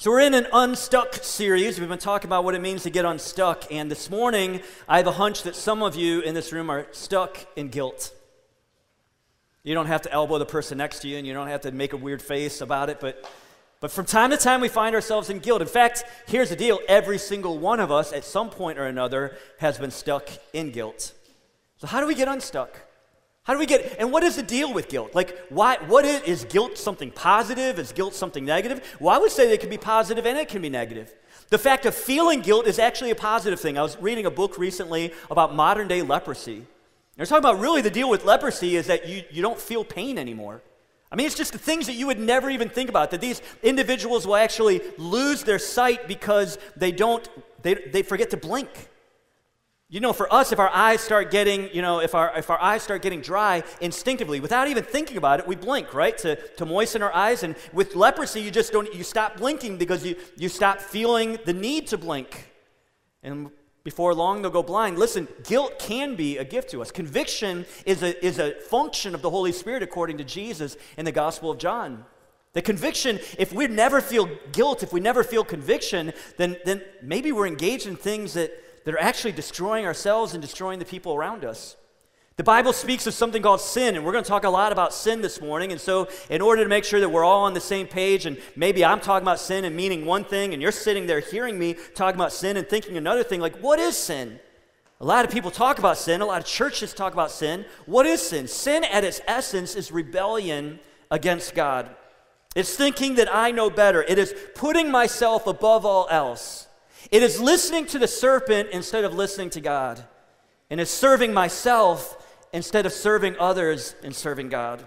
So, we're in an unstuck series. We've been talking about what it means to get unstuck. And this morning, I have a hunch that some of you in this room are stuck in guilt. You don't have to elbow the person next to you and you don't have to make a weird face about it, but, but from time to time, we find ourselves in guilt. In fact, here's the deal every single one of us at some point or another has been stuck in guilt. So, how do we get unstuck? How do we get, and what is the deal with guilt? Like, why, what is, is guilt something positive? Is guilt something negative? Well, I would say it can be positive and it can be negative. The fact of feeling guilt is actually a positive thing. I was reading a book recently about modern day leprosy. They're talking about really the deal with leprosy is that you, you don't feel pain anymore. I mean, it's just the things that you would never even think about, that these individuals will actually lose their sight because they don't, they, they forget to blink. You know, for us, if our eyes start getting, you know, if our, if our eyes start getting dry instinctively, without even thinking about it, we blink, right? To, to moisten our eyes. And with leprosy, you just don't, you stop blinking because you, you stop feeling the need to blink. And before long, they'll go blind. Listen, guilt can be a gift to us. Conviction is a, is a function of the Holy Spirit, according to Jesus in the Gospel of John. The conviction, if we never feel guilt, if we never feel conviction, then, then maybe we're engaged in things that that are actually destroying ourselves and destroying the people around us. The Bible speaks of something called sin, and we're going to talk a lot about sin this morning. And so, in order to make sure that we're all on the same page, and maybe I'm talking about sin and meaning one thing, and you're sitting there hearing me talking about sin and thinking another thing, like, what is sin? A lot of people talk about sin, a lot of churches talk about sin. What is sin? Sin, at its essence, is rebellion against God. It's thinking that I know better, it is putting myself above all else. It is listening to the serpent instead of listening to God. And it's serving myself instead of serving others and serving God.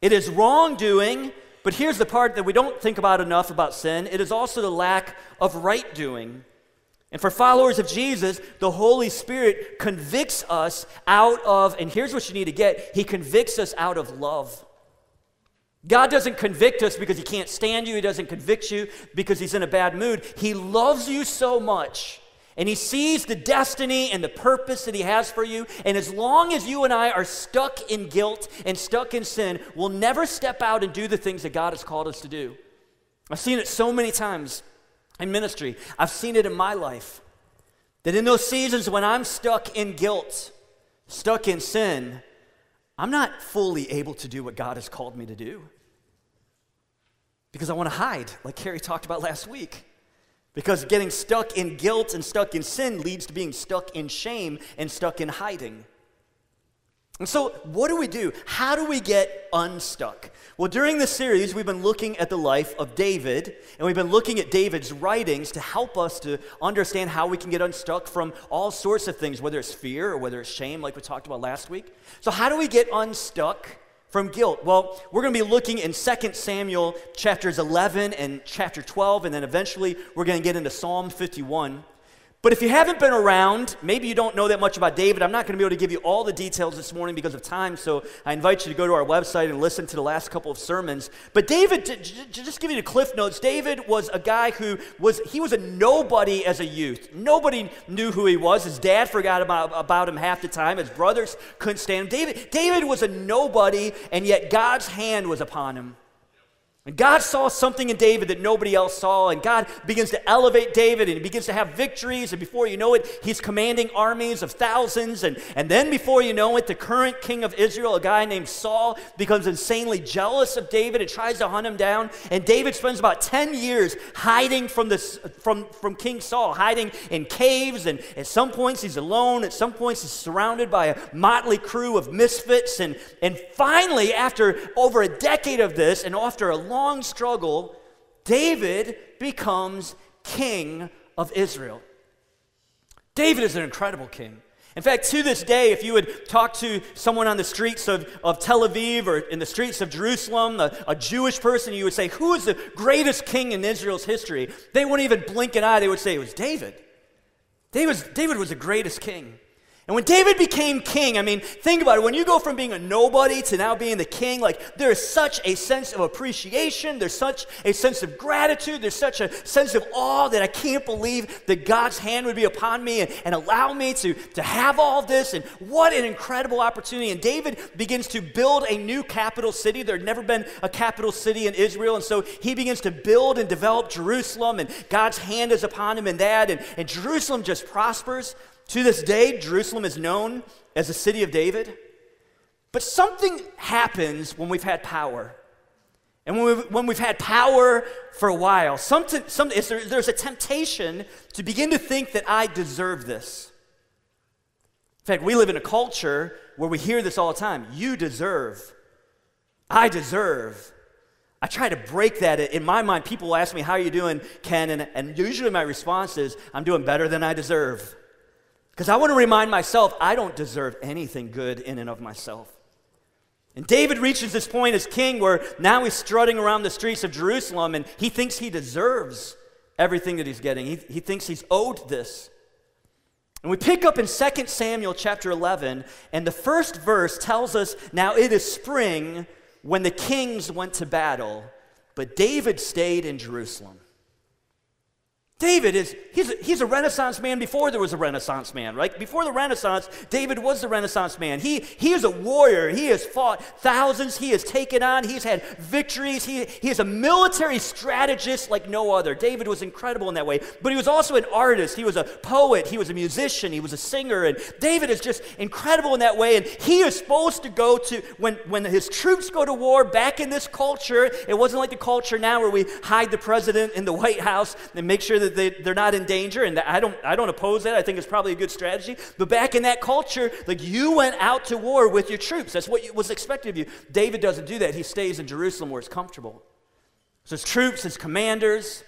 It is wrongdoing, but here's the part that we don't think about enough about sin it is also the lack of right doing. And for followers of Jesus, the Holy Spirit convicts us out of, and here's what you need to get He convicts us out of love. God doesn't convict us because He can't stand you. He doesn't convict you because He's in a bad mood. He loves you so much. And He sees the destiny and the purpose that He has for you. And as long as you and I are stuck in guilt and stuck in sin, we'll never step out and do the things that God has called us to do. I've seen it so many times in ministry, I've seen it in my life. That in those seasons when I'm stuck in guilt, stuck in sin, I'm not fully able to do what God has called me to do because I want to hide, like Carrie talked about last week. Because getting stuck in guilt and stuck in sin leads to being stuck in shame and stuck in hiding. And so, what do we do? How do we get unstuck? Well, during this series, we've been looking at the life of David, and we've been looking at David's writings to help us to understand how we can get unstuck from all sorts of things, whether it's fear or whether it's shame, like we talked about last week. So, how do we get unstuck from guilt? Well, we're going to be looking in 2 Samuel chapters 11 and chapter 12, and then eventually we're going to get into Psalm 51. But if you haven't been around, maybe you don't know that much about David. I'm not going to be able to give you all the details this morning because of time, so I invite you to go to our website and listen to the last couple of sermons. But David, to, just give you the cliff notes, David was a guy who was he was a nobody as a youth. Nobody knew who he was. His dad forgot about, about him half the time. His brothers couldn't stand him. David, David was a nobody, and yet God's hand was upon him. And God saw something in David that nobody else saw, and God begins to elevate David and he begins to have victories. And before you know it, he's commanding armies of thousands. And, and then before you know it, the current king of Israel, a guy named Saul, becomes insanely jealous of David and tries to hunt him down. And David spends about 10 years hiding from, this, from, from King Saul, hiding in caves. And at some points, he's alone. At some points, he's surrounded by a motley crew of misfits. And, and finally, after over a decade of this, and after a long struggle, David becomes king of Israel. David is an incredible king. In fact, to this day, if you would talk to someone on the streets of, of Tel Aviv or in the streets of Jerusalem, a, a, Jewish person, you would say, Who is the greatest king in Israel's history? They wouldn't even blink an eye. They would say it was David. David was, David was the greatest king. And when David became king, I mean, think about it. When you go from being a nobody to now being the king, like there is such a sense of appreciation, there's such a sense of gratitude, there's such a sense of awe that I can't believe that God's hand would be upon me and, and allow me to, to have all this. And what an incredible opportunity. And David begins to build a new capital city. There had never been a capital city in Israel. And so he begins to build and develop Jerusalem, and God's hand is upon him in that. And, and Jerusalem just prospers. To this day, Jerusalem is known as the city of David. But something happens when we've had power. And when we've, when we've had power for a while, something, some, there, there's a temptation to begin to think that I deserve this. In fact, we live in a culture where we hear this all the time you deserve. I deserve. I try to break that. In my mind, people ask me, How are you doing, Ken? And, and usually my response is, I'm doing better than I deserve. Because I want to remind myself, I don't deserve anything good in and of myself. And David reaches this point as king where now he's strutting around the streets of Jerusalem and he thinks he deserves everything that he's getting. He, he thinks he's owed this. And we pick up in 2 Samuel chapter 11, and the first verse tells us now it is spring when the kings went to battle, but David stayed in Jerusalem. David is, he's a, he's a Renaissance man before there was a Renaissance man, right? Before the Renaissance, David was the Renaissance man. He, he is a warrior. He has fought thousands. He has taken on. He's had victories. He, he is a military strategist like no other. David was incredible in that way. But he was also an artist. He was a poet. He was a musician. He was a singer. And David is just incredible in that way. And he is supposed to go to, when, when his troops go to war back in this culture, it wasn't like the culture now where we hide the president in the White House and make sure that they, they're not in danger, and I don't, I don't oppose that. I think it's probably a good strategy. But back in that culture, like you went out to war with your troops. That's what was expected of you. David doesn't do that. He stays in Jerusalem where it's comfortable. So his troops, his commanders,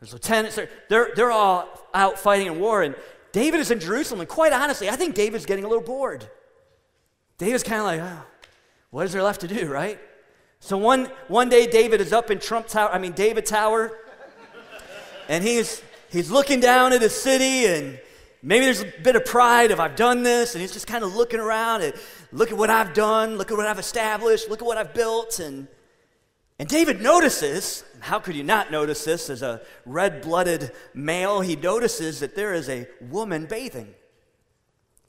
his lieutenants, they're, they're, they're all out fighting in war. And David is in Jerusalem. And quite honestly, I think David's getting a little bored. David's kind of like, oh, what is there left to do, right? So one, one day, David is up in Trump Tower, I mean, David Tower, and he's, he's looking down at his city and maybe there's a bit of pride of I've done this, and he's just kind of looking around and look at what I've done, look at what I've established, look at what I've built, and and David notices, how could you not notice this as a red-blooded male? He notices that there is a woman bathing.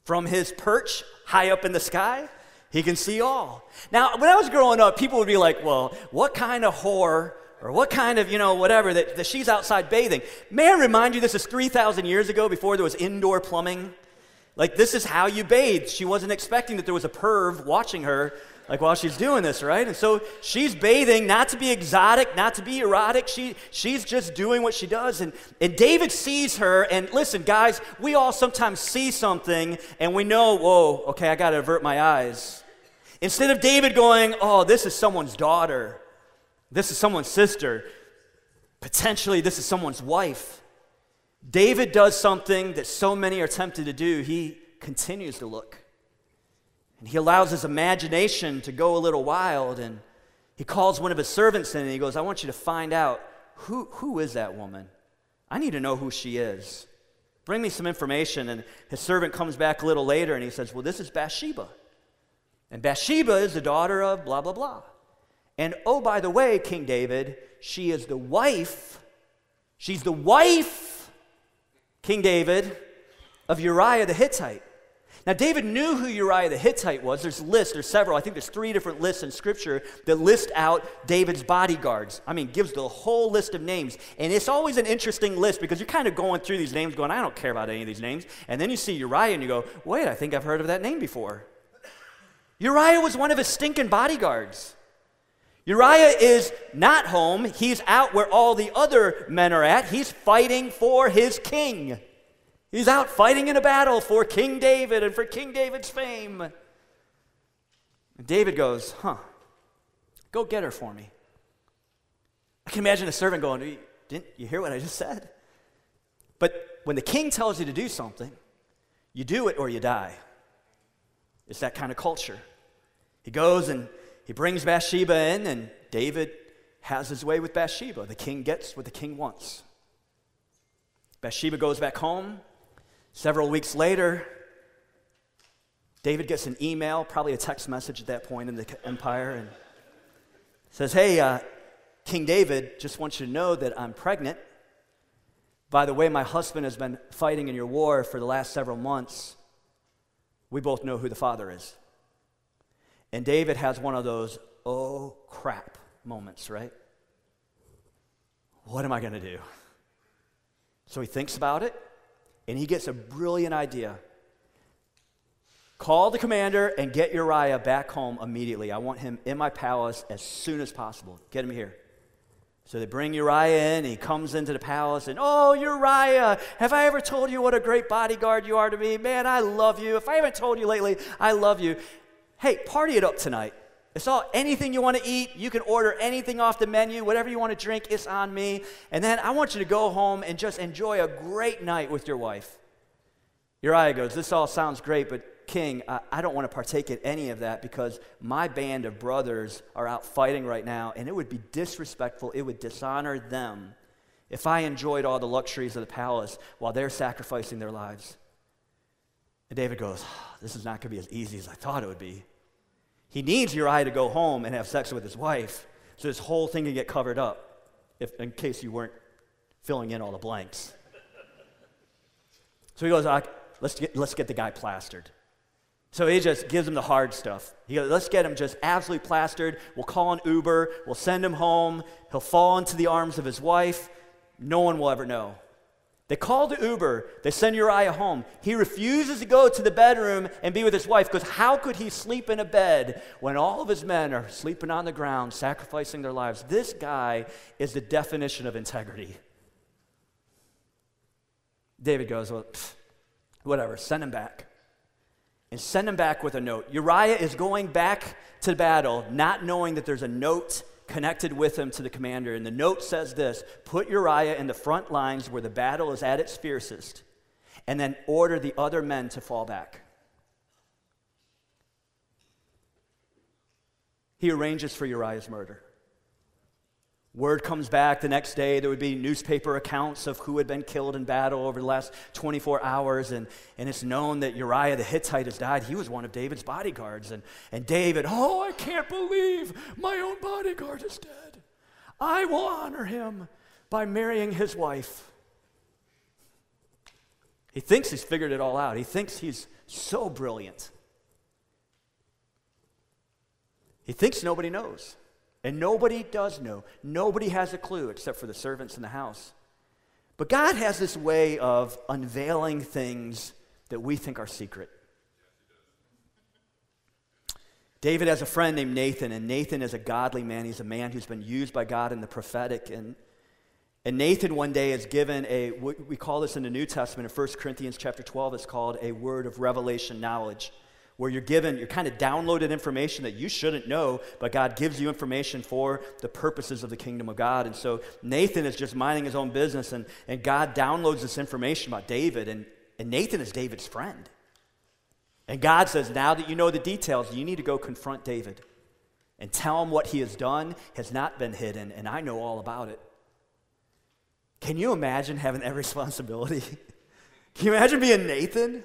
From his perch high up in the sky, he can see all. Now, when I was growing up, people would be like, well, what kind of whore or what kind of, you know, whatever, that, that she's outside bathing. May I remind you, this is 3,000 years ago before there was indoor plumbing. Like, this is how you bathed. She wasn't expecting that there was a perv watching her, like, while she's doing this, right? And so she's bathing, not to be exotic, not to be erotic. She, she's just doing what she does. And, and David sees her, and listen, guys, we all sometimes see something and we know, whoa, okay, I got to avert my eyes. Instead of David going, oh, this is someone's daughter this is someone's sister. Potentially, this is someone's wife. David does something that so many are tempted to do. He continues to look. And he allows his imagination to go a little wild. And he calls one of his servants in and he goes, I want you to find out who, who is that woman? I need to know who she is. Bring me some information. And his servant comes back a little later and he says, Well, this is Bathsheba. And Bathsheba is the daughter of blah, blah, blah. And oh, by the way, King David, she is the wife, she's the wife, King David, of Uriah the Hittite. Now, David knew who Uriah the Hittite was. There's lists, there's several. I think there's three different lists in Scripture that list out David's bodyguards. I mean, gives the whole list of names. And it's always an interesting list because you're kind of going through these names going, I don't care about any of these names. And then you see Uriah and you go, wait, I think I've heard of that name before. Uriah was one of his stinking bodyguards. Uriah is not home. He's out where all the other men are at. He's fighting for his king. He's out fighting in a battle for King David and for King David's fame. And David goes, Huh, go get her for me. I can imagine a servant going, Didn't you hear what I just said? But when the king tells you to do something, you do it or you die. It's that kind of culture. He goes and he brings Bathsheba in, and David has his way with Bathsheba. The king gets what the king wants. Bathsheba goes back home. Several weeks later, David gets an email, probably a text message at that point in the empire, and says, Hey, uh, King David, just want you to know that I'm pregnant. By the way, my husband has been fighting in your war for the last several months. We both know who the father is. And David has one of those, oh crap moments, right? What am I going to do? So he thinks about it, and he gets a brilliant idea. Call the commander and get Uriah back home immediately. I want him in my palace as soon as possible. Get him here. So they bring Uriah in. He comes into the palace and, Oh, Uriah, have I ever told you what a great bodyguard you are to me? Man, I love you. If I haven't told you lately, I love you. Hey, party it up tonight. It's all anything you want to eat. You can order anything off the menu, whatever you want to drink, it's on me. And then I want you to go home and just enjoy a great night with your wife. Uriah goes, This all sounds great, but king, I, I don't want to partake in any of that because my band of brothers are out fighting right now, and it would be disrespectful, it would dishonor them if I enjoyed all the luxuries of the palace while they're sacrificing their lives. And David goes, ah, This is not going to be as easy as I thought it would be. He needs Uriah to go home and have sex with his wife so this whole thing can get covered up, if, in case you weren't filling in all the blanks. So he goes, let's, get, let's get the guy plastered. So he just gives him the hard stuff. He goes, let's get him just absolutely plastered. We'll call an Uber. We'll send him home. He'll fall into the arms of his wife. No one will ever know. They call the Uber. They send Uriah home. He refuses to go to the bedroom and be with his wife because how could he sleep in a bed when all of his men are sleeping on the ground, sacrificing their lives? This guy is the definition of integrity. David goes, well, pff, whatever, send him back and send him back with a note. Uriah is going back to battle, not knowing that there's a note connected with him to the commander. And the note says this Put Uriah in the front lines where the battle is at its fiercest, and then order the other men to fall back. He arranges for Uriah's murder. Word comes back the next day, there would be newspaper accounts of who had been killed in battle over the last 24 hours, and, and it's known that Uriah the Hittite has died. He was one of David's bodyguards. And, and David, oh, I can't believe my own bodyguard is dead. I will honor him by marrying his wife. He thinks he's figured it all out, he thinks he's so brilliant. He thinks nobody knows. And nobody does know. Nobody has a clue except for the servants in the house. But God has this way of unveiling things that we think are secret. David has a friend named Nathan, and Nathan is a godly man. He's a man who's been used by God in the prophetic. And, and Nathan one day is given a, we call this in the New Testament, in 1 Corinthians chapter 12, it's called a word of revelation knowledge where you're given, you're kind of downloaded information that you shouldn't know, but God gives you information for the purposes of the kingdom of God. And so Nathan is just minding his own business, and, and God downloads this information about David, and, and Nathan is David's friend. And God says, Now that you know the details, you need to go confront David and tell him what he has done has not been hidden, and I know all about it. Can you imagine having that responsibility? Can you imagine being Nathan?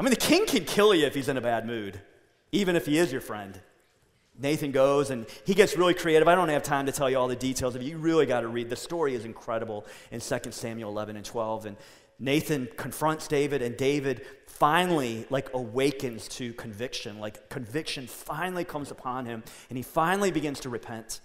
I mean, the king can kill you if he's in a bad mood, even if he is your friend. Nathan goes and he gets really creative. I don't have time to tell you all the details it. You really got to read. The story is incredible in 2 Samuel 11 and 12. And Nathan confronts David, and David finally like awakens to conviction. Like conviction finally comes upon him, and he finally begins to repent.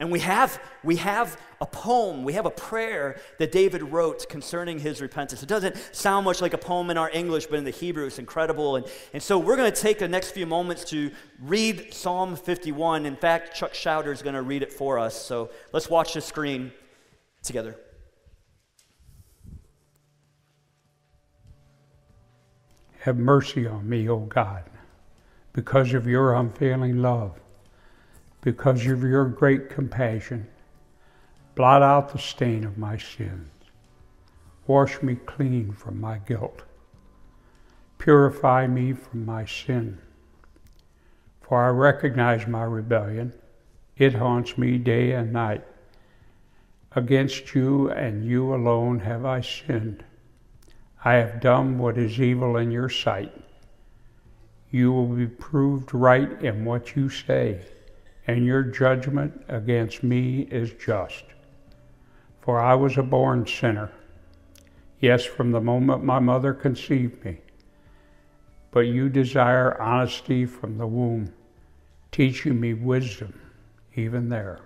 And we have, we have a poem, we have a prayer that David wrote concerning his repentance. It doesn't sound much like a poem in our English, but in the Hebrew it's incredible. And, and so we're going to take the next few moments to read Psalm 51. In fact, Chuck Schauder is going to read it for us. So let's watch the screen together. Have mercy on me, O God, because of your unfailing love because of your great compassion. Blot out the stain of my sins. Wash me clean from my guilt. Purify me from my sin. For I recognize my rebellion. It haunts me day and night. Against you and you alone have I sinned. I have done what is evil in your sight, you will be proved right in what you say, and your judgment against me is just. For I was a born sinner. Yes, from the moment my mother conceived me. But you desire honesty from the womb, teaching me wisdom even there.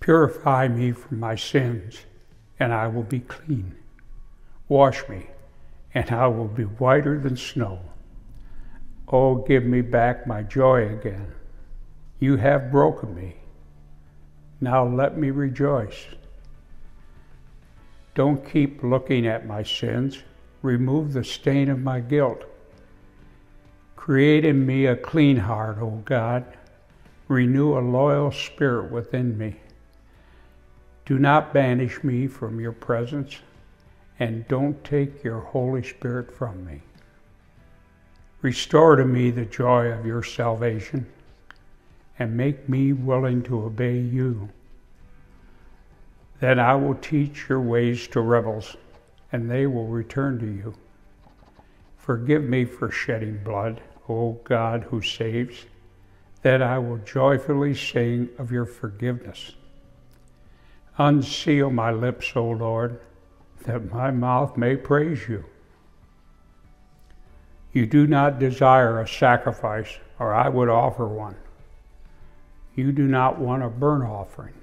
Purify me from my sins, and I will be clean. Wash me, and I will be whiter than snow. Oh, give me back my joy again. You have broken me. Now let me rejoice. Don't keep looking at my sins. Remove the stain of my guilt. Create in me a clean heart, O God. Renew a loyal spirit within me. Do not banish me from your presence, and don't take your Holy Spirit from me. Restore to me the joy of your salvation, and make me willing to obey you. Then I will teach your ways to rebels, and they will return to you. Forgive me for shedding blood, O God who saves, that I will joyfully sing of your forgiveness. Unseal my lips, O Lord, that my mouth may praise you. You do not desire a sacrifice, or I would offer one. You do not want a burnt offering.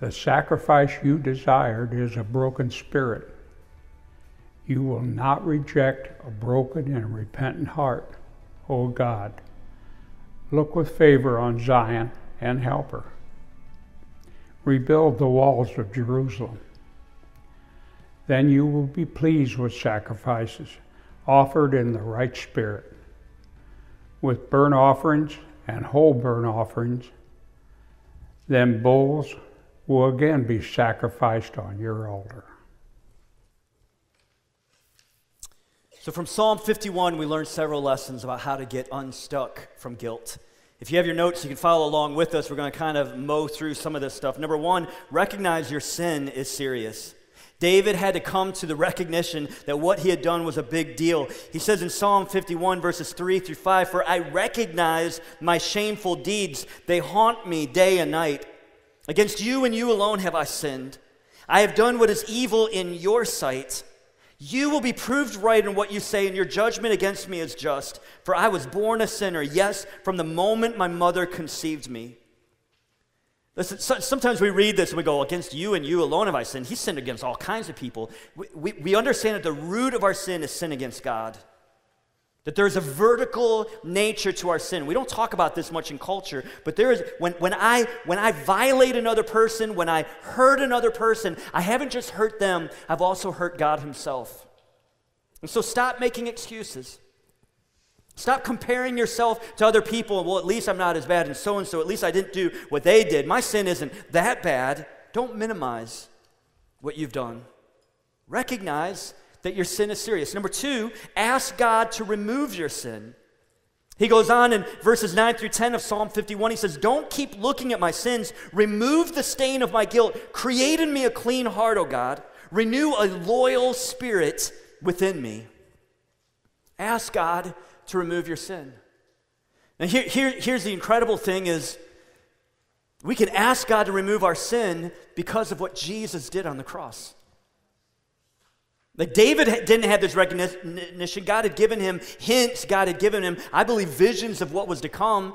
The sacrifice you desired is a broken spirit. You will not reject a broken and repentant heart, O God. Look with favor on Zion and help her. Rebuild the walls of Jerusalem. Then you will be pleased with sacrifices offered in the right spirit, with burnt offerings and whole burnt offerings. Then bulls will again be sacrificed on your altar. So, from Psalm 51, we learned several lessons about how to get unstuck from guilt. If you have your notes, you can follow along with us. We're going to kind of mow through some of this stuff. Number one, recognize your sin is serious. David had to come to the recognition that what he had done was a big deal. He says in Psalm 51, verses 3 through 5 For I recognize my shameful deeds, they haunt me day and night. Against you and you alone have I sinned. I have done what is evil in your sight. You will be proved right in what you say, and your judgment against me is just. For I was born a sinner, yes, from the moment my mother conceived me. Listen, sometimes we read this and we go, Against you and you alone have I sinned. He sinned against all kinds of people. We, we, we understand that the root of our sin is sin against God. That there's a vertical nature to our sin. We don't talk about this much in culture, but there is, when, when, I, when I violate another person, when I hurt another person, I haven't just hurt them, I've also hurt God Himself. And so stop making excuses. Stop comparing yourself to other people. Well, at least I'm not as bad as so and so. At least I didn't do what they did. My sin isn't that bad. Don't minimize what you've done. Recognize that your sin is serious. Number two, ask God to remove your sin. He goes on in verses 9 through 10 of Psalm 51. He says, Don't keep looking at my sins. Remove the stain of my guilt. Create in me a clean heart, O God. Renew a loyal spirit within me. Ask God to remove your sin. And here, here, here's the incredible thing is we can ask God to remove our sin because of what Jesus did on the cross. Like David didn't have this recognition. God had given him hints. God had given him, I believe, visions of what was to come.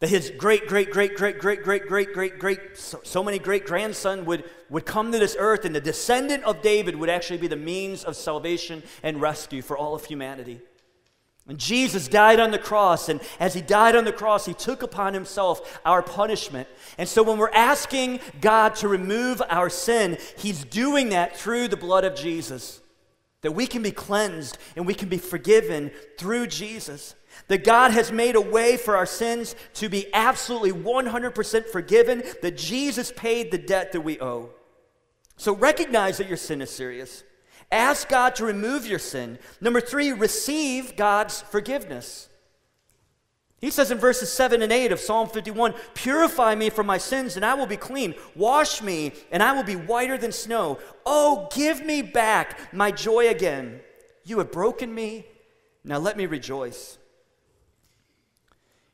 That his great, great, great, great, great, great, great, great, great, so, so many great grandson would, would come to this earth, and the descendant of David would actually be the means of salvation and rescue for all of humanity. Jesus died on the cross, and as he died on the cross, he took upon himself our punishment. And so when we're asking God to remove our sin, he's doing that through the blood of Jesus. That we can be cleansed and we can be forgiven through Jesus. That God has made a way for our sins to be absolutely 100% forgiven, that Jesus paid the debt that we owe. So recognize that your sin is serious. Ask God to remove your sin. Number three, receive God's forgiveness. He says in verses 7 and 8 of Psalm 51 Purify me from my sins, and I will be clean. Wash me, and I will be whiter than snow. Oh, give me back my joy again. You have broken me, Now let me rejoice.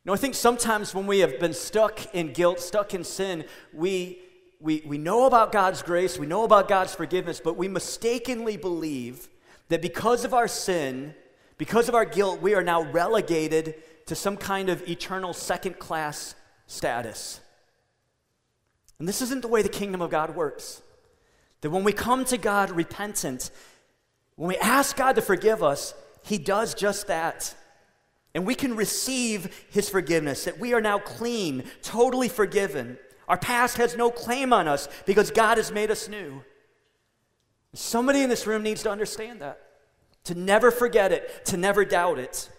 You know, I think sometimes when we have been stuck in guilt, stuck in sin, we, we, we know about God's grace, we know about God's forgiveness, but we mistakenly believe that because of our sin, because of our guilt, we are now relegated to some kind of eternal second class status. And this isn't the way the kingdom of God works. That when we come to God repentant, when we ask God to forgive us, He does just that. And we can receive His forgiveness, that we are now clean, totally forgiven. Our past has no claim on us because God has made us new. Somebody in this room needs to understand that, to never forget it, to never doubt it.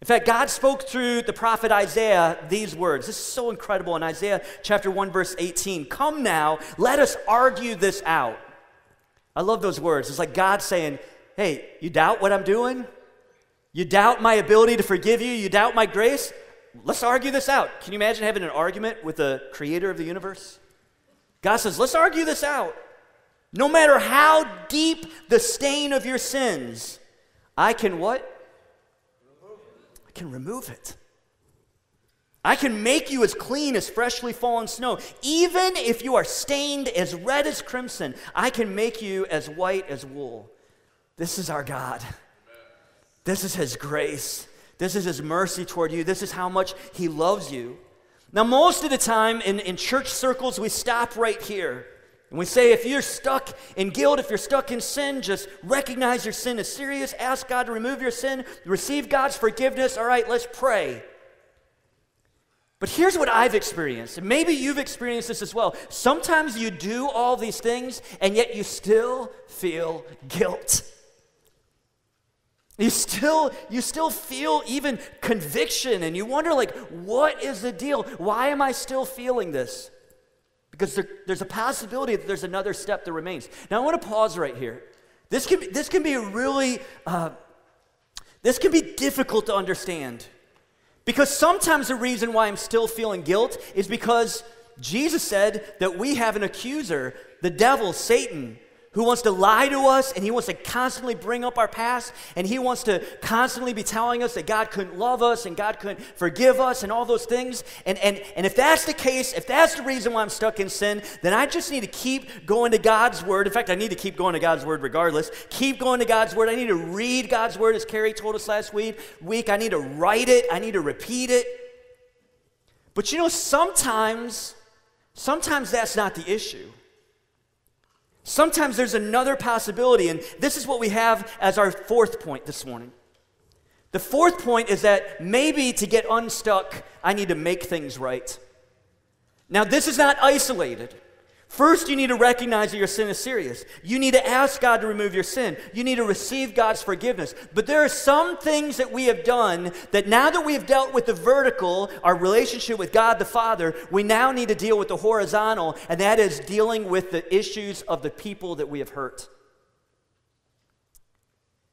In fact, God spoke through the prophet Isaiah these words. This is so incredible in Isaiah chapter 1 verse 18. Come now, let us argue this out. I love those words. It's like God saying, "Hey, you doubt what I'm doing? You doubt my ability to forgive you? You doubt my grace? Let's argue this out." Can you imagine having an argument with the creator of the universe? God says, "Let's argue this out. No matter how deep the stain of your sins, I can what? I can remove it. I can make you as clean as freshly fallen snow. Even if you are stained as red as crimson, I can make you as white as wool. This is our God. This is His grace. This is His mercy toward you. This is how much He loves you. Now, most of the time in, in church circles, we stop right here. And we say, if you're stuck in guilt, if you're stuck in sin, just recognize your sin is serious. Ask God to remove your sin. Receive God's forgiveness. All right, let's pray. But here's what I've experienced, and maybe you've experienced this as well. Sometimes you do all these things, and yet you still feel guilt. You still, you still feel even conviction, and you wonder, like, what is the deal? Why am I still feeling this? Because there, there's a possibility that there's another step that remains. Now, I want to pause right here. This can be, this can be really, uh, this can be difficult to understand. Because sometimes the reason why I'm still feeling guilt is because Jesus said that we have an accuser, the devil, Satan, who wants to lie to us and he wants to constantly bring up our past and he wants to constantly be telling us that God couldn't love us and God couldn't forgive us and all those things. And, and, and if that's the case, if that's the reason why I'm stuck in sin, then I just need to keep going to God's word. In fact, I need to keep going to God's word regardless. Keep going to God's word. I need to read God's word as Carrie told us last week. Week, I need to write it. I need to repeat it. But you know, sometimes, sometimes that's not the issue. Sometimes there's another possibility, and this is what we have as our fourth point this morning. The fourth point is that maybe to get unstuck, I need to make things right. Now, this is not isolated. First, you need to recognize that your sin is serious. You need to ask God to remove your sin. You need to receive God's forgiveness. But there are some things that we have done that now that we have dealt with the vertical, our relationship with God the Father, we now need to deal with the horizontal, and that is dealing with the issues of the people that we have hurt.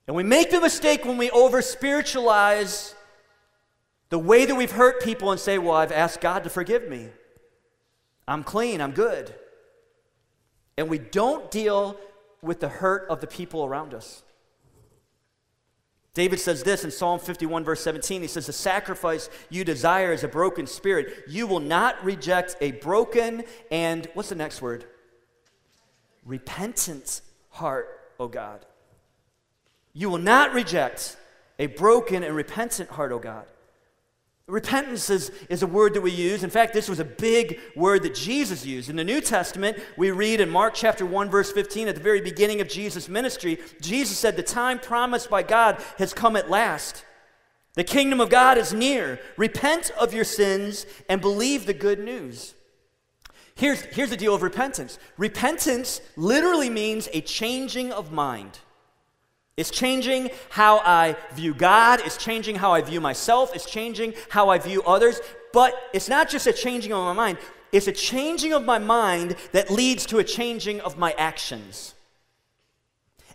And we make the mistake when we over spiritualize the way that we've hurt people and say, Well, I've asked God to forgive me. I'm clean, I'm good and we don't deal with the hurt of the people around us. David says this in Psalm 51, verse 17. He says, The sacrifice you desire is a broken spirit. You will not reject a broken and, what's the next word? Repentant heart, O God. You will not reject a broken and repentant heart, O God. Repentance is, is a word that we use. In fact, this was a big word that Jesus used. In the New Testament, we read in Mark chapter 1, verse 15, at the very beginning of Jesus' ministry, Jesus said, The time promised by God has come at last. The kingdom of God is near. Repent of your sins and believe the good news. Here's, here's the deal of repentance repentance literally means a changing of mind. It's changing how I view God. It's changing how I view myself. It's changing how I view others. But it's not just a changing of my mind, it's a changing of my mind that leads to a changing of my actions.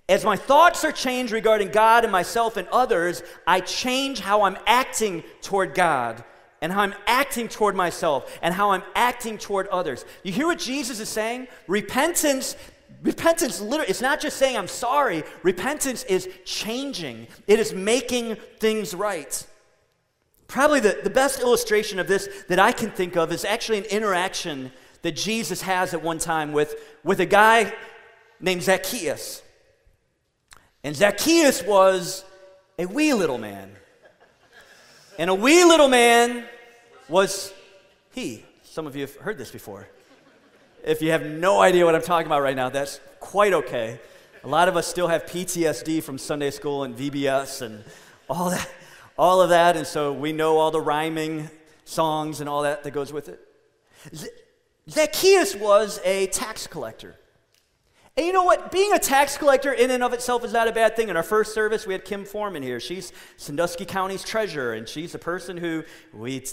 As my thoughts are changed regarding God and myself and others, I change how I'm acting toward God and how I'm acting toward myself and how I'm acting toward others. You hear what Jesus is saying? Repentance repentance literally it's not just saying i'm sorry. Repentance is changing. It is making things right. Probably the, the best illustration of this that i can think of is actually an interaction that jesus has at one time with, with a guy named zacchaeus. And zacchaeus was a wee little man. And a wee little man was he. Some of you have heard this before if you have no idea what I'm talking about right now, that's quite okay. A lot of us still have PTSD from Sunday school and VBS and all that, all of that, and so we know all the rhyming songs and all that that goes with it. Zacchaeus was a tax collector. And you know what? Being a tax collector in and of itself is not a bad thing. In our first service, we had Kim Foreman here. She's Sandusky County's treasurer, and she's the person who we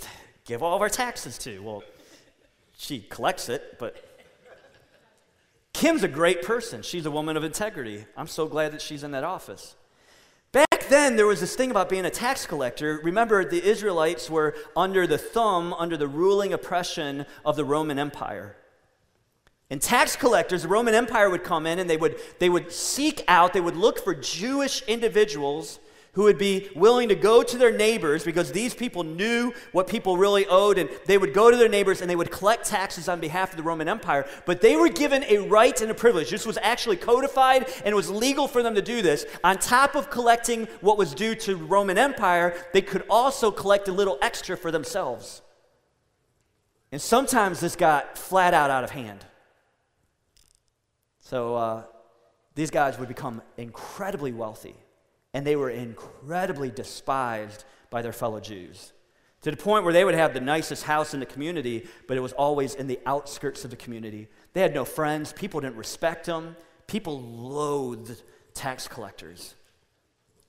give all of our taxes to. Well, she collects it, but Kim's a great person. She's a woman of integrity. I'm so glad that she's in that office. Back then, there was this thing about being a tax collector. Remember, the Israelites were under the thumb, under the ruling oppression of the Roman Empire. And tax collectors, the Roman Empire would come in and they would, they would seek out, they would look for Jewish individuals who would be willing to go to their neighbors because these people knew what people really owed, and they would go to their neighbors and they would collect taxes on behalf of the Roman Empire. But they were given a right and a privilege. This was actually codified, and it was legal for them to do this. On top of collecting what was due to Roman Empire, they could also collect a little extra for themselves. And sometimes this got flat out out of hand. So uh, these guys would become incredibly wealthy and they were incredibly despised by their fellow Jews. To the point where they would have the nicest house in the community, but it was always in the outskirts of the community. They had no friends, people didn't respect them, people loathed tax collectors.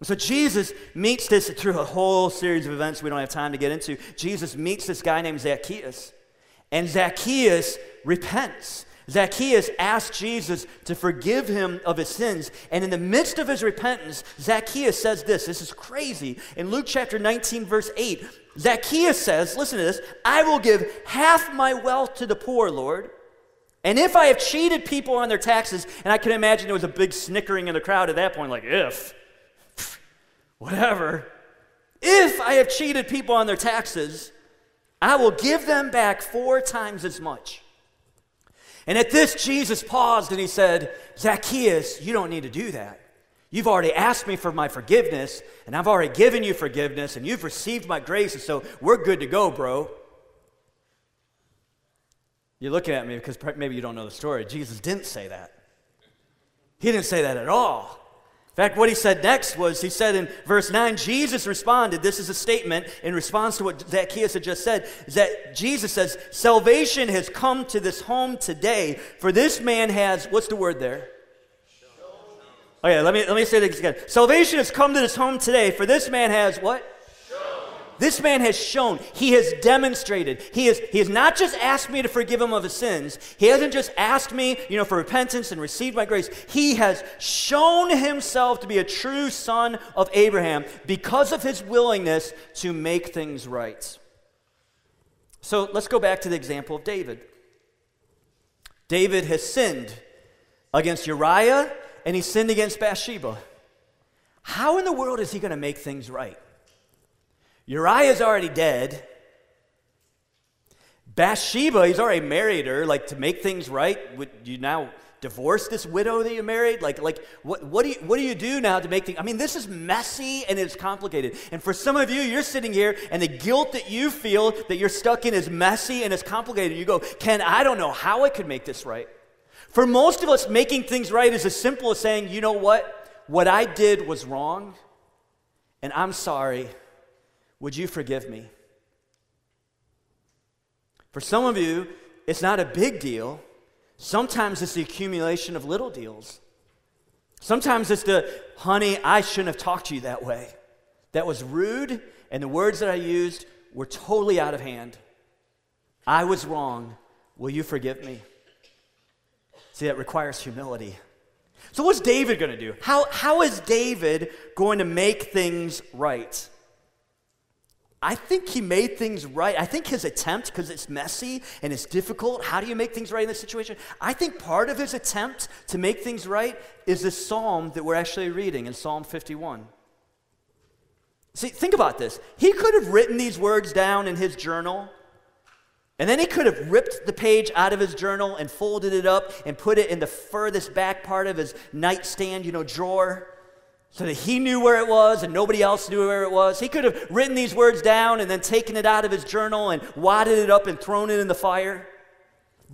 So Jesus meets this through a whole series of events we don't have time to get into. Jesus meets this guy named Zacchaeus, and Zacchaeus repents. Zacchaeus asked Jesus to forgive him of his sins. And in the midst of his repentance, Zacchaeus says this. This is crazy. In Luke chapter 19, verse 8, Zacchaeus says, Listen to this I will give half my wealth to the poor, Lord. And if I have cheated people on their taxes, and I can imagine there was a big snickering in the crowd at that point, like, if, whatever. If I have cheated people on their taxes, I will give them back four times as much. And at this, Jesus paused and he said, Zacchaeus, you don't need to do that. You've already asked me for my forgiveness, and I've already given you forgiveness, and you've received my grace, and so we're good to go, bro. You're looking at me because maybe you don't know the story. Jesus didn't say that. He didn't say that at all fact, what he said next was he said in verse 9, Jesus responded. This is a statement in response to what Zacchaeus had just said. Is that Jesus says, Salvation has come to this home today, for this man has, what's the word there? Oh, okay, let me, let me say this again. Salvation has come to this home today, for this man has what? This man has shown, he has demonstrated. He has, he has not just asked me to forgive him of his sins. He hasn't just asked me, you know, for repentance and receive my grace. He has shown himself to be a true son of Abraham because of his willingness to make things right. So let's go back to the example of David. David has sinned against Uriah and he sinned against Bathsheba. How in the world is he going to make things right? Uriah's already dead. Bathsheba, he's already married her. Like to make things right, would you now divorce this widow that you married? Like, like what, what, do you, what do you do now to make things? I mean, this is messy and it's complicated. And for some of you, you're sitting here and the guilt that you feel that you're stuck in is messy and it's complicated. You go, Ken, I don't know how I could make this right. For most of us, making things right is as simple as saying, you know what? What I did was wrong, and I'm sorry would you forgive me? For some of you, it's not a big deal. Sometimes it's the accumulation of little deals. Sometimes it's the, honey, I shouldn't have talked to you that way. That was rude, and the words that I used were totally out of hand. I was wrong. Will you forgive me? See, that requires humility. So, what's David going to do? How, how is David going to make things right? I think he made things right. I think his attempt, because it's messy and it's difficult, how do you make things right in this situation? I think part of his attempt to make things right is this psalm that we're actually reading in Psalm 51. See, think about this. He could have written these words down in his journal, and then he could have ripped the page out of his journal and folded it up and put it in the furthest back part of his nightstand, you know, drawer so that he knew where it was and nobody else knew where it was. He could have written these words down and then taken it out of his journal and wadded it up and thrown it in the fire.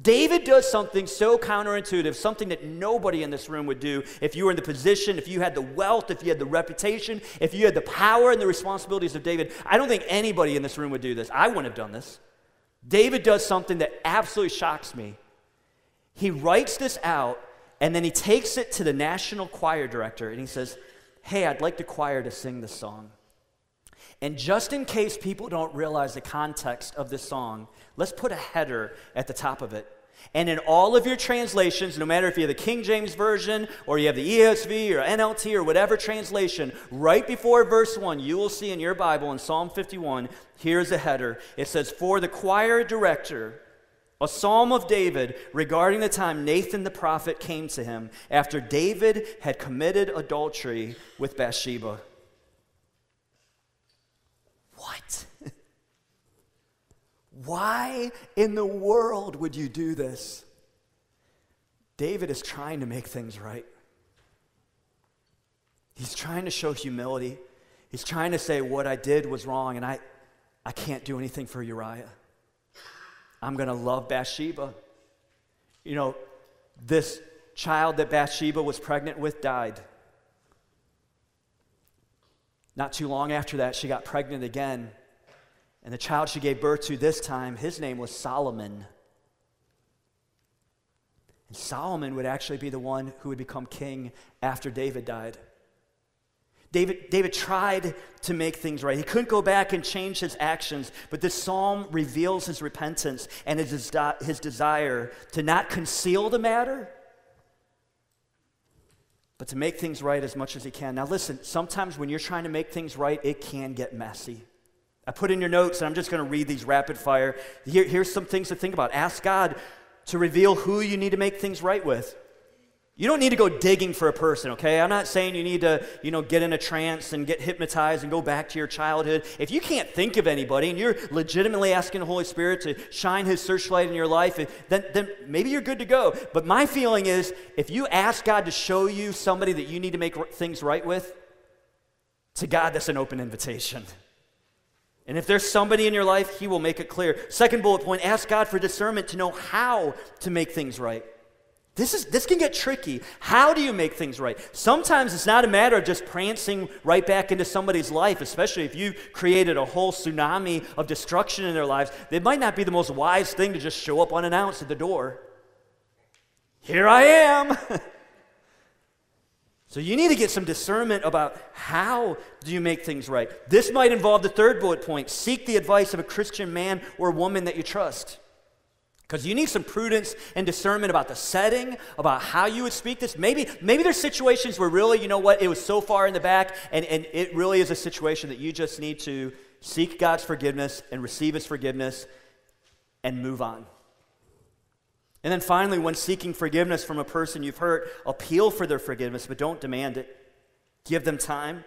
David does something so counterintuitive, something that nobody in this room would do if you were in the position, if you had the wealth, if you had the reputation, if you had the power and the responsibilities of David. I don't think anybody in this room would do this. I wouldn't have done this. David does something that absolutely shocks me. He writes this out and then he takes it to the national choir director and he says, hey, I'd like the choir to sing this song. And just in case people don't realize the context of this song, let's put a header at the top of it. And in all of your translations, no matter if you have the King James Version or you have the ESV or NLT or whatever translation, right before verse 1, you will see in your Bible in Psalm 51, here's a header. It says, For the choir director, a psalm of David regarding the time Nathan the prophet came to him after David had committed adultery with Bathsheba. What? Why in the world would you do this? David is trying to make things right. He's trying to show humility. He's trying to say, What I did was wrong, and I, I can't do anything for Uriah. I'm going to love Bathsheba. You know, this child that Bathsheba was pregnant with died. Not too long after that, she got pregnant again. And the child she gave birth to this time, his name was Solomon. And Solomon would actually be the one who would become king after David died. David, David tried to make things right. He couldn't go back and change his actions, but this psalm reveals his repentance and his, his desire to not conceal the matter, but to make things right as much as he can. Now, listen, sometimes when you're trying to make things right, it can get messy. I put in your notes, and I'm just going to read these rapid fire. Here, here's some things to think about. Ask God to reveal who you need to make things right with. You don't need to go digging for a person, okay? I'm not saying you need to, you know, get in a trance and get hypnotized and go back to your childhood. If you can't think of anybody and you're legitimately asking the Holy Spirit to shine his searchlight in your life, then, then maybe you're good to go. But my feeling is if you ask God to show you somebody that you need to make things right with, to God, that's an open invitation. And if there's somebody in your life, he will make it clear. Second bullet point ask God for discernment to know how to make things right. This, is, this can get tricky. How do you make things right? Sometimes it's not a matter of just prancing right back into somebody's life, especially if you created a whole tsunami of destruction in their lives. It might not be the most wise thing to just show up unannounced at the door. Here I am. so you need to get some discernment about how do you make things right. This might involve the third bullet point seek the advice of a Christian man or woman that you trust. Because you need some prudence and discernment about the setting, about how you would speak this. Maybe, maybe there's situations where really, you know what, it was so far in the back, and, and it really is a situation that you just need to seek God's forgiveness and receive His forgiveness and move on. And then finally, when seeking forgiveness from a person you've hurt, appeal for their forgiveness, but don't demand it. Give them time.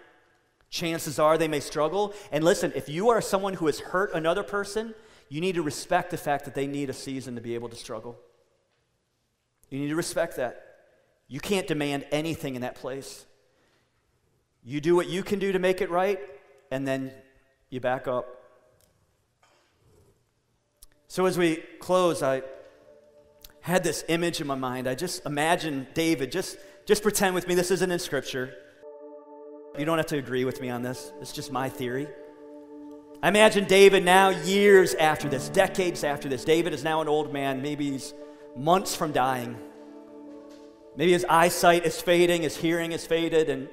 Chances are they may struggle. And listen, if you are someone who has hurt another person, you need to respect the fact that they need a season to be able to struggle. You need to respect that. You can't demand anything in that place. You do what you can do to make it right, and then you back up. So, as we close, I had this image in my mind. I just imagine David, just, just pretend with me this isn't in Scripture. You don't have to agree with me on this, it's just my theory. I imagine David now, years after this, decades after this. David is now an old man. Maybe he's months from dying. Maybe his eyesight is fading, his hearing is faded, and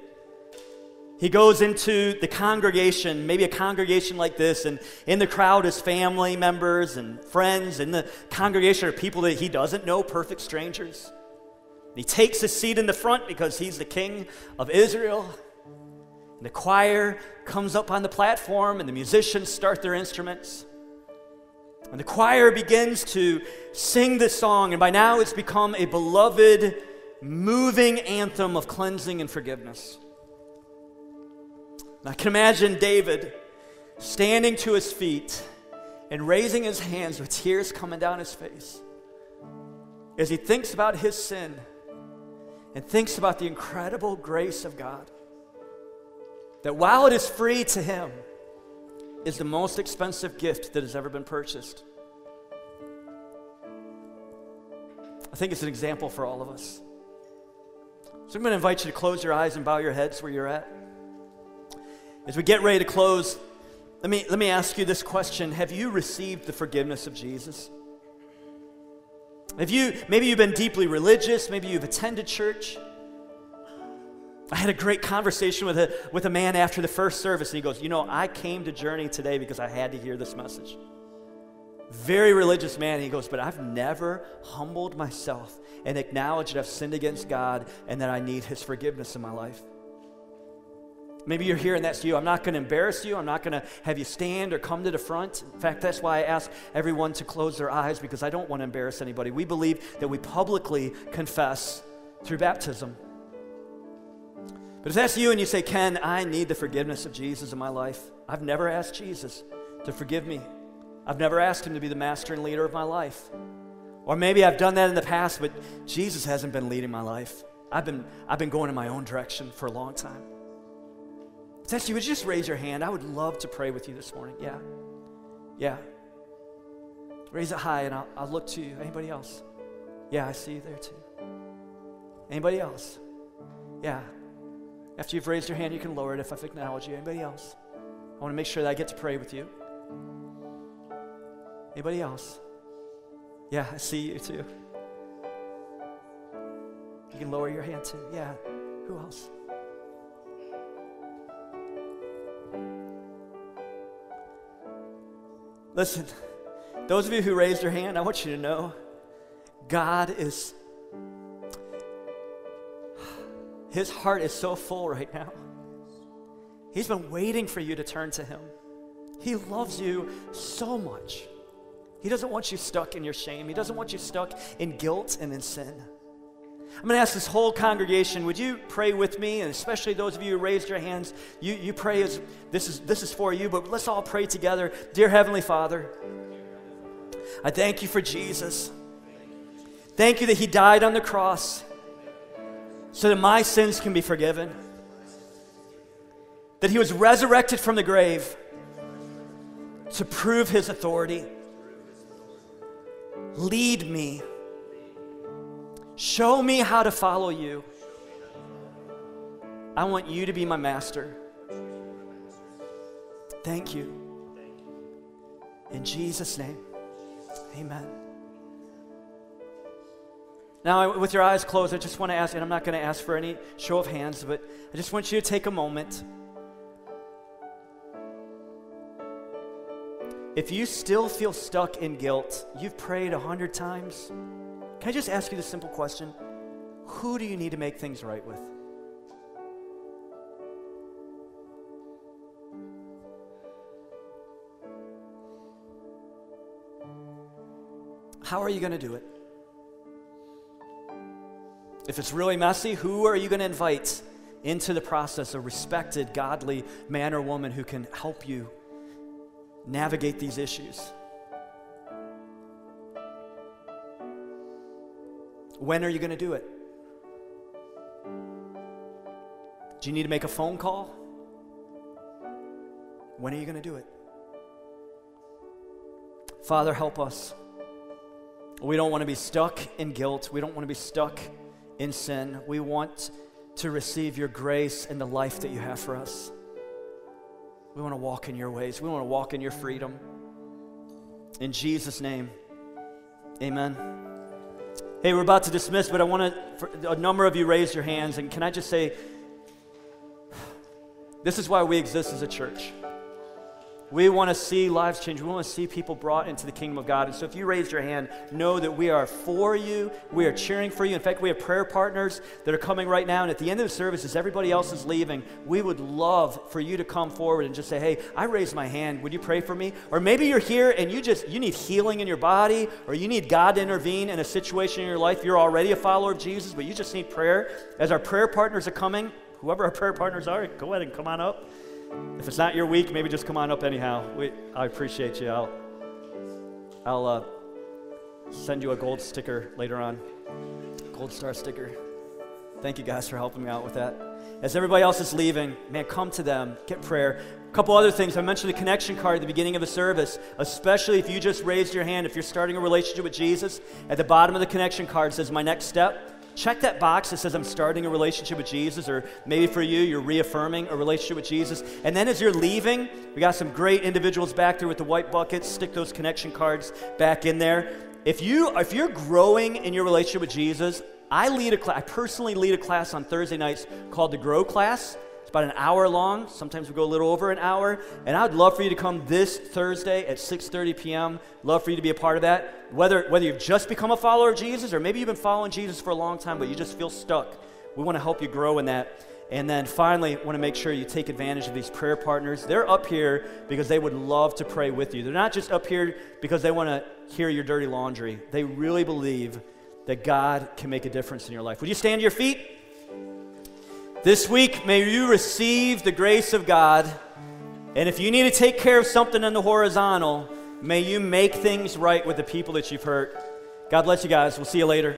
he goes into the congregation, maybe a congregation like this, and in the crowd is family members and friends. In the congregation are people that he doesn't know, perfect strangers. He takes a seat in the front because he's the king of Israel. And the choir comes up on the platform, and the musicians start their instruments. And the choir begins to sing this song, and by now it's become a beloved, moving anthem of cleansing and forgiveness. And I can imagine David standing to his feet and raising his hands with tears coming down his face as he thinks about his sin and thinks about the incredible grace of God. That while it is free to him, is the most expensive gift that has ever been purchased. I think it's an example for all of us. So I'm going to invite you to close your eyes and bow your heads where you're at. As we get ready to close, let me, let me ask you this question Have you received the forgiveness of Jesus? Have you, maybe you've been deeply religious, maybe you've attended church. I had a great conversation with a, with a man after the first service, and he goes, You know, I came to Journey today because I had to hear this message. Very religious man. He goes, But I've never humbled myself and acknowledged that I've sinned against God and that I need his forgiveness in my life. Maybe you're here and that's you. I'm not going to embarrass you. I'm not going to have you stand or come to the front. In fact, that's why I ask everyone to close their eyes because I don't want to embarrass anybody. We believe that we publicly confess through baptism. But if that's you and you say, Ken, I need the forgiveness of Jesus in my life, I've never asked Jesus to forgive me. I've never asked him to be the master and leader of my life. Or maybe I've done that in the past, but Jesus hasn't been leading my life. I've been, I've been going in my own direction for a long time. If that's you, would you just raise your hand? I would love to pray with you this morning. Yeah. Yeah. Raise it high and I'll, I'll look to you. Anybody else? Yeah, I see you there too. Anybody else? Yeah. After you've raised your hand, you can lower it if I've acknowledged you. Anybody else? I want to make sure that I get to pray with you. Anybody else? Yeah, I see you too. You can lower your hand too. Yeah. Who else? Listen, those of you who raised your hand, I want you to know God is, His heart is so full right now. He's been waiting for you to turn to Him. He loves you so much. He doesn't want you stuck in your shame, He doesn't want you stuck in guilt and in sin. I'm going to ask this whole congregation, would you pray with me? And especially those of you who raised your hands, you, you pray as this is, this is for you, but let's all pray together. Dear Heavenly Father, I thank you for Jesus. Thank you that He died on the cross so that my sins can be forgiven. That He was resurrected from the grave to prove His authority. Lead me Show me how to follow you. I want you to be my master. Thank you. In Jesus' name, amen. Now, with your eyes closed, I just want to ask, and I'm not going to ask for any show of hands, but I just want you to take a moment. If you still feel stuck in guilt, you've prayed a hundred times, can I just ask you the simple question? Who do you need to make things right with? How are you going to do it? If it's really messy, who are you going to invite into the process? A respected, godly man or woman who can help you navigate these issues. When are you going to do it? Do you need to make a phone call? When are you going to do it? Father, help us. We don't want to be stuck in guilt. We don't want to be stuck in sin. We want to receive your grace and the life that you have for us. We want to walk in your ways. We want to walk in your freedom. In Jesus' name, amen. Hey, we're about to dismiss, but I want to, a number of you raised your hands, and can I just say, this is why we exist as a church. We want to see lives change. We want to see people brought into the kingdom of God. And so if you raised your hand, know that we are for you. We are cheering for you. In fact, we have prayer partners that are coming right now. And at the end of the service, as everybody else is leaving, we would love for you to come forward and just say, hey, I raised my hand. Would you pray for me? Or maybe you're here and you just, you need healing in your body or you need God to intervene in a situation in your life. You're already a follower of Jesus, but you just need prayer. As our prayer partners are coming, whoever our prayer partners are, go ahead and come on up. If it's not your week, maybe just come on up anyhow. We, I appreciate you. I'll, I'll uh, send you a gold sticker later on, gold star sticker. Thank you guys for helping me out with that. As everybody else is leaving, man, come to them, get prayer. A couple other things. I mentioned the connection card at the beginning of the service, especially if you just raised your hand, if you're starting a relationship with Jesus. At the bottom of the connection card says, My next step check that box that says I'm starting a relationship with Jesus, or maybe for you, you're reaffirming a relationship with Jesus. And then as you're leaving, we got some great individuals back there with the white buckets. Stick those connection cards back in there. If you if you're growing in your relationship with Jesus, I lead a class. I personally lead a class on Thursday nights called the Grow Class. About an hour long. Sometimes we go a little over an hour. And I'd love for you to come this Thursday at 6:30 p.m. Love for you to be a part of that. Whether whether you've just become a follower of Jesus or maybe you've been following Jesus for a long time but you just feel stuck. We want to help you grow in that. And then finally, want to make sure you take advantage of these prayer partners. They're up here because they would love to pray with you. They're not just up here because they want to hear your dirty laundry. They really believe that God can make a difference in your life. Would you stand to your feet? This week, may you receive the grace of God. And if you need to take care of something in the horizontal, may you make things right with the people that you've hurt. God bless you guys. We'll see you later.